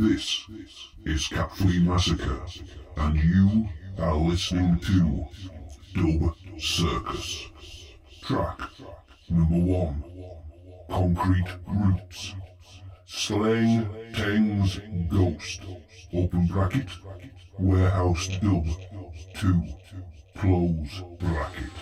This is Cat Flea Massacre, and you are listening to Dub Circus. Track number one Concrete Roots. Slang Tang's Ghost. Open bracket. Warehouse Dub 2. Close bracket.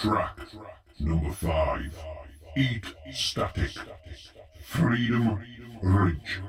Track number five. Eat Static. Freedom Ridge.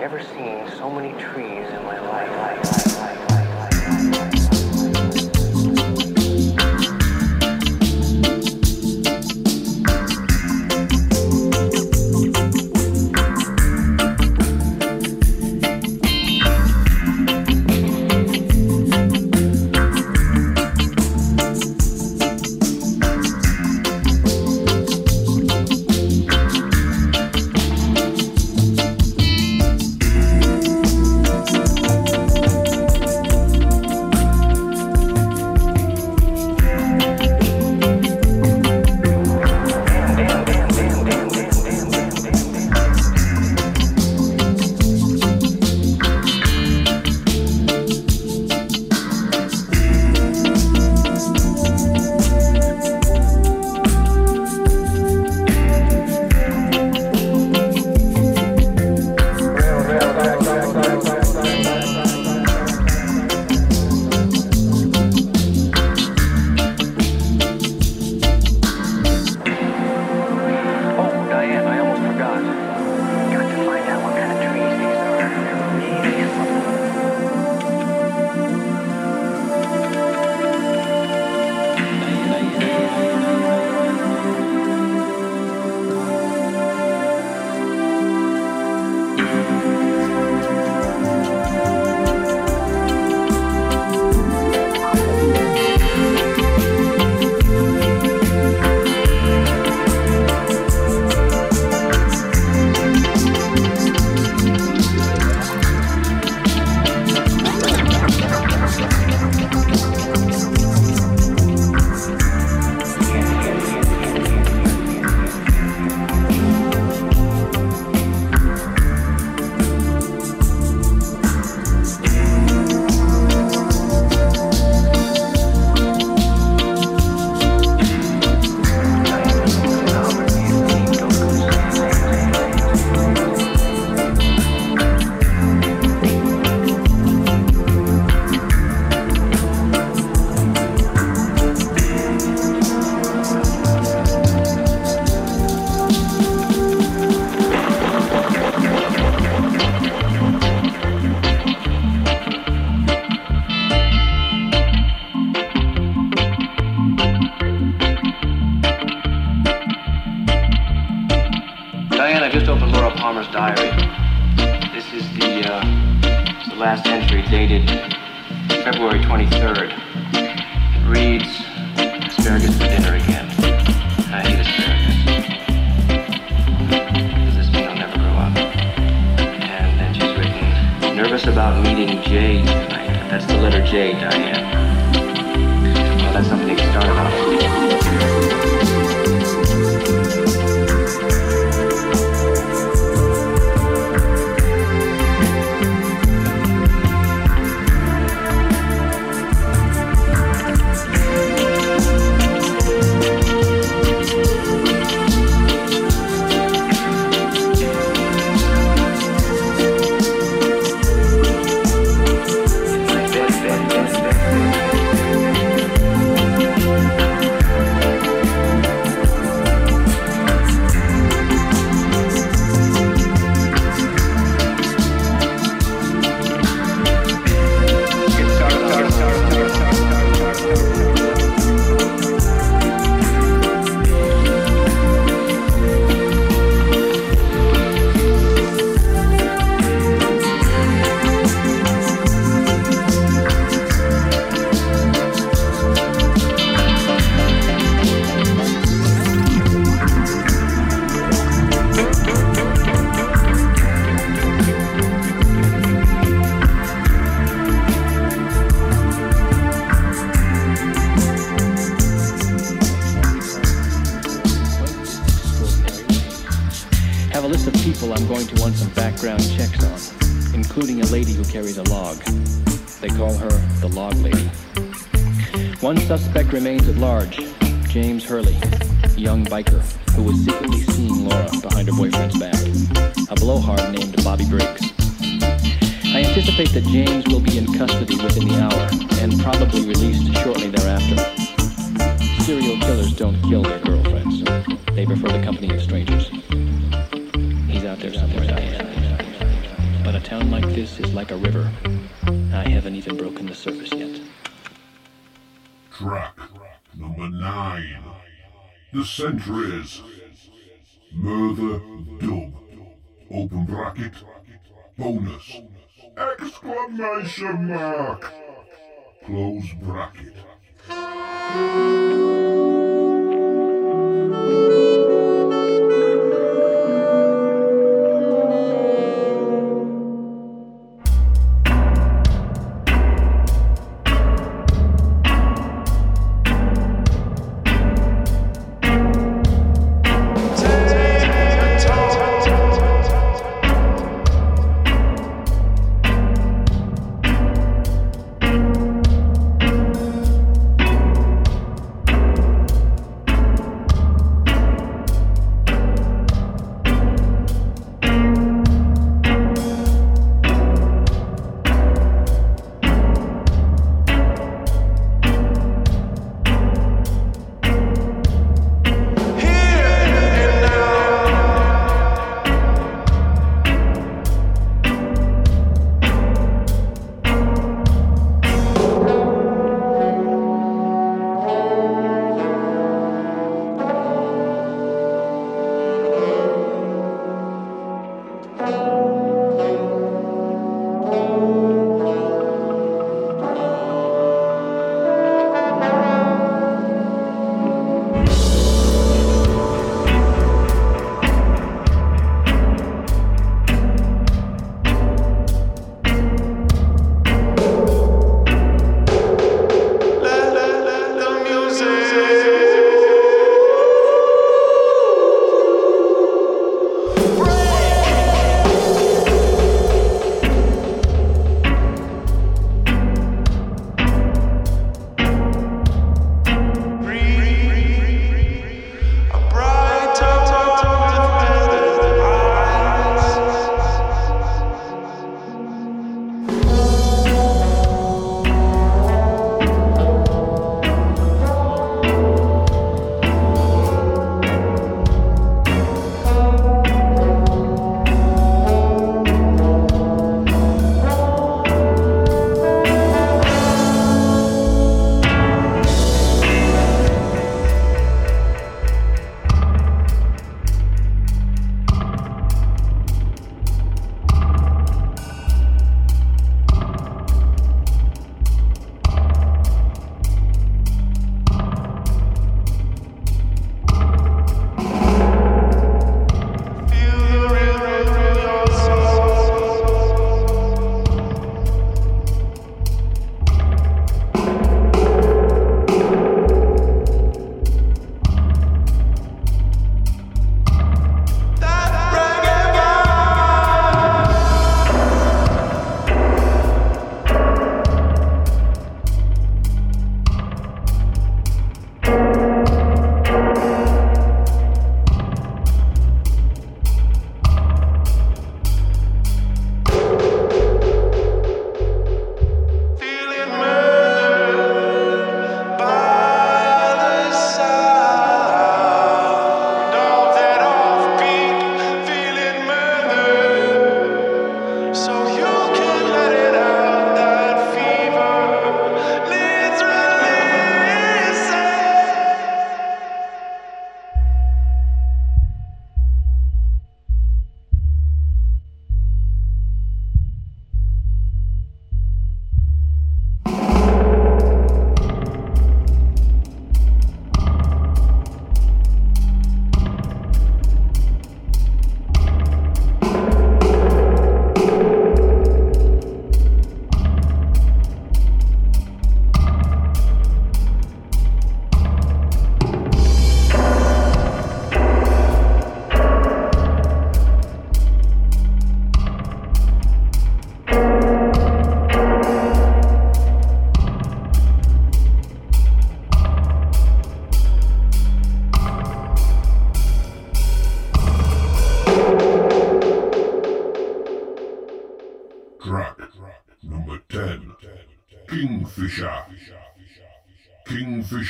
ever seen so many trees in my life. life, life, life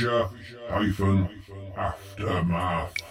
Kingfisher hyphen aftermath.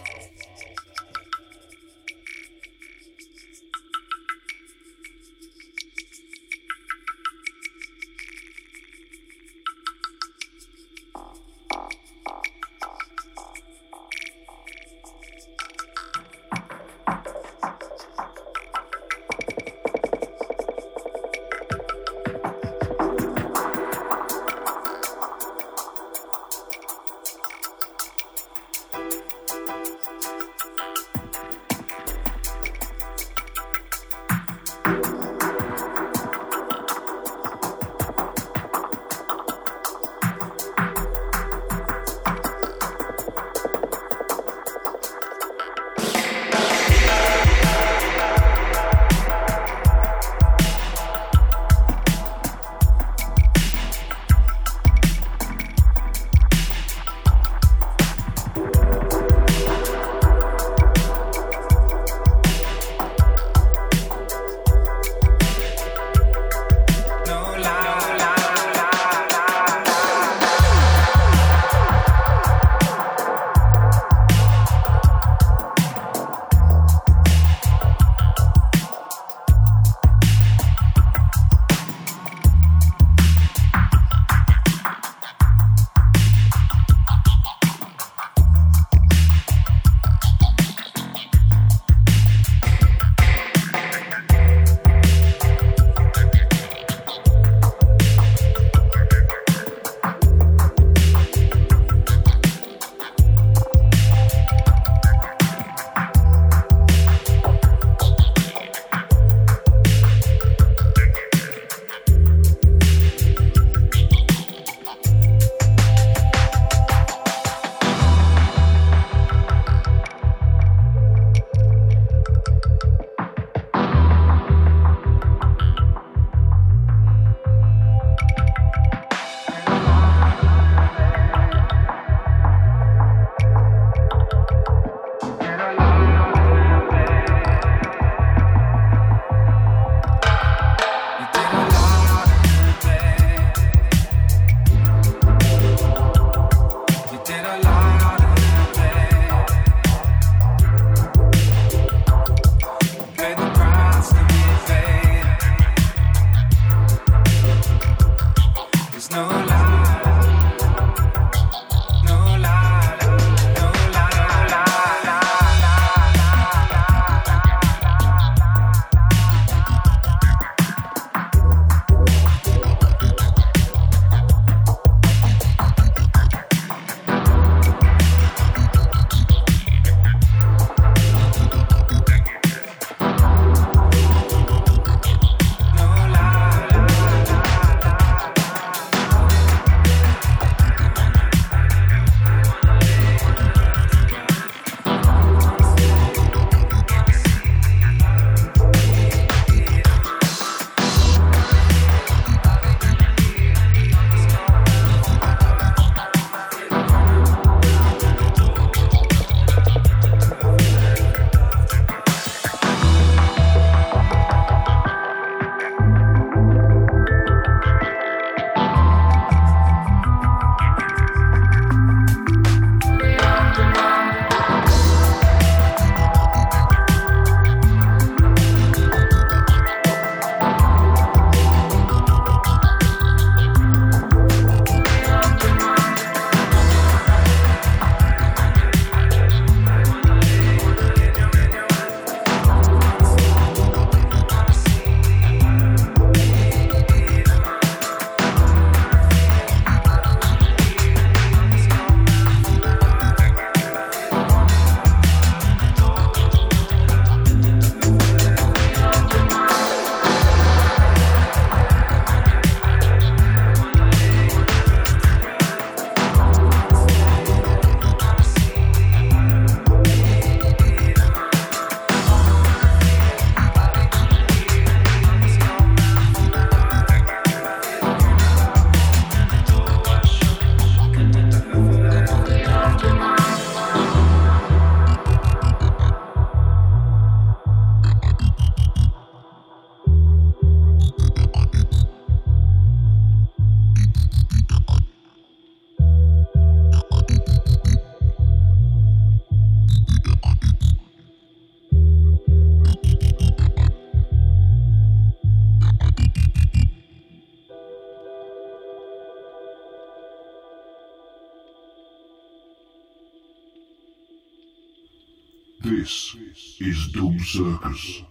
This is Dub Circus.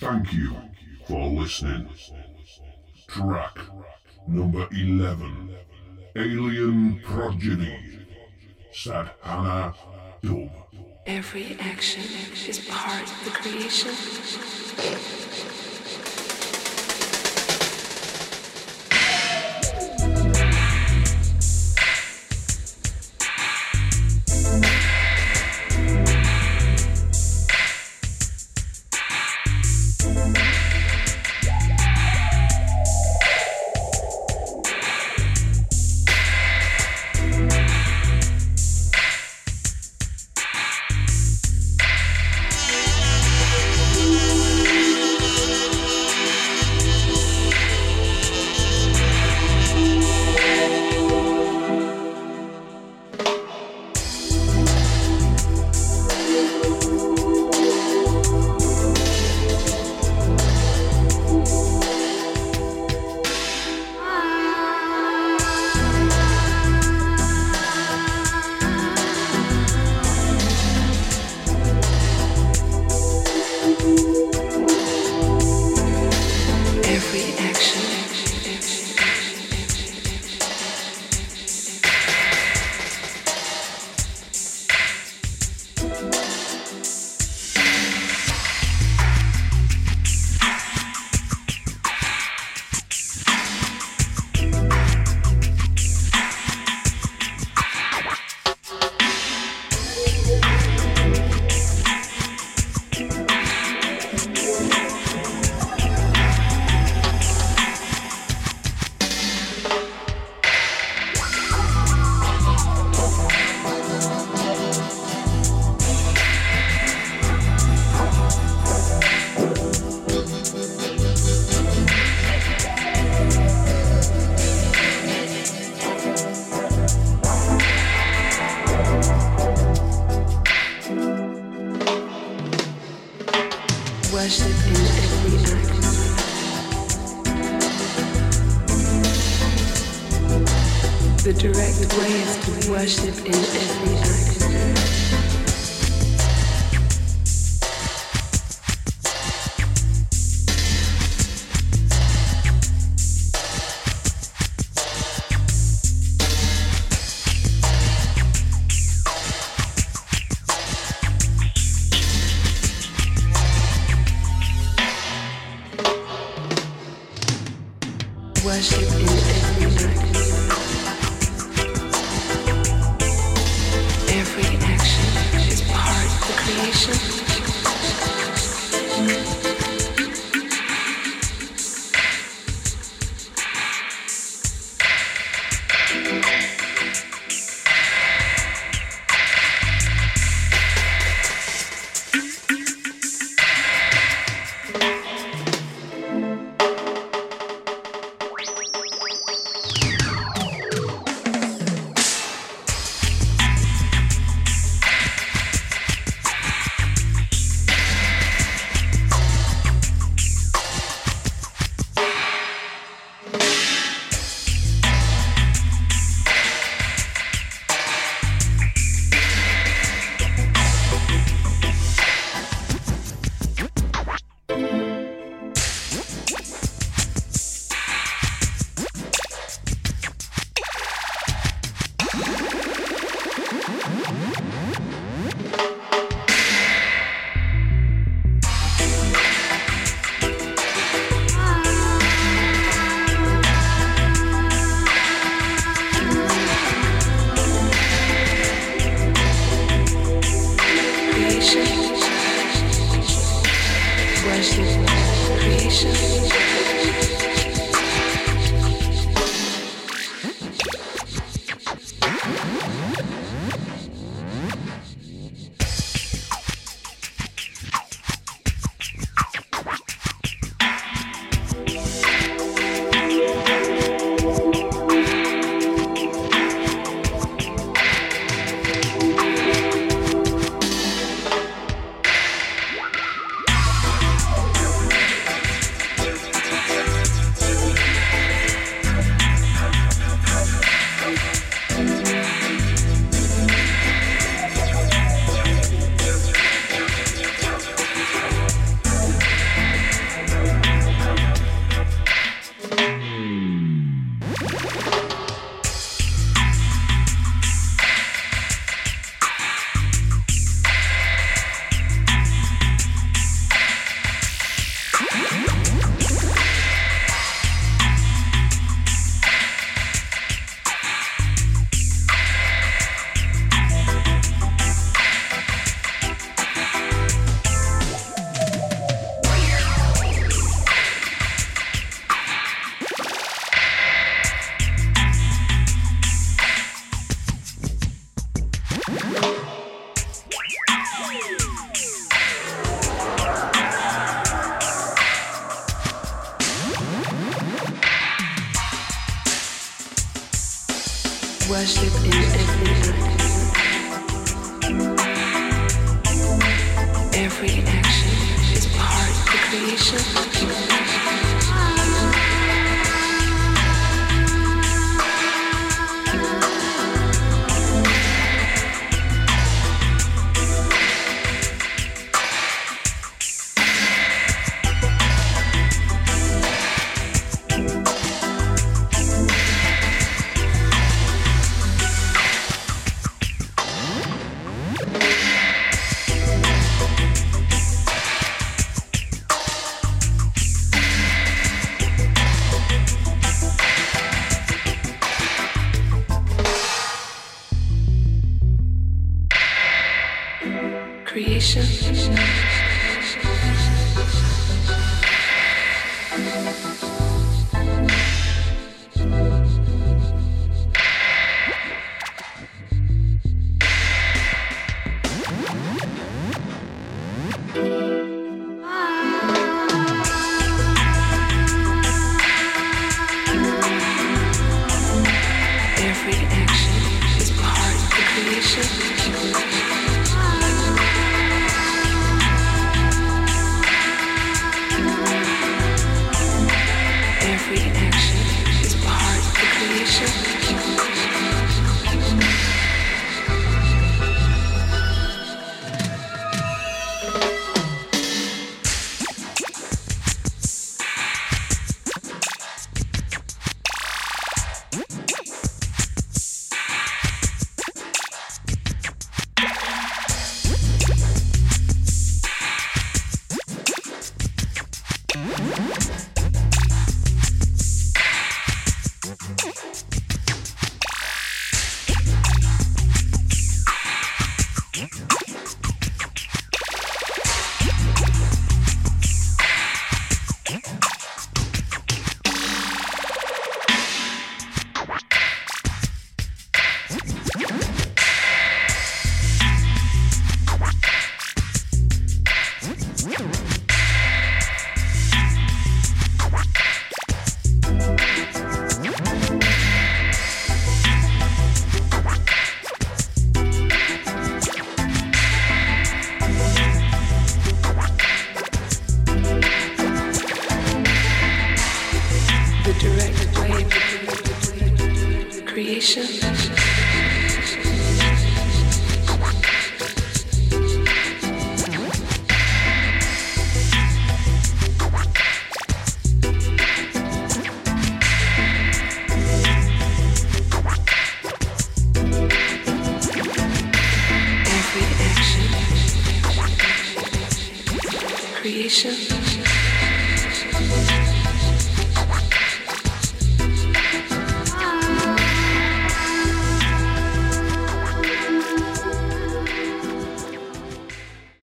Thank you for listening. Track number 11 Alien Progeny. Sadhana Dub. Every action is part of the creation.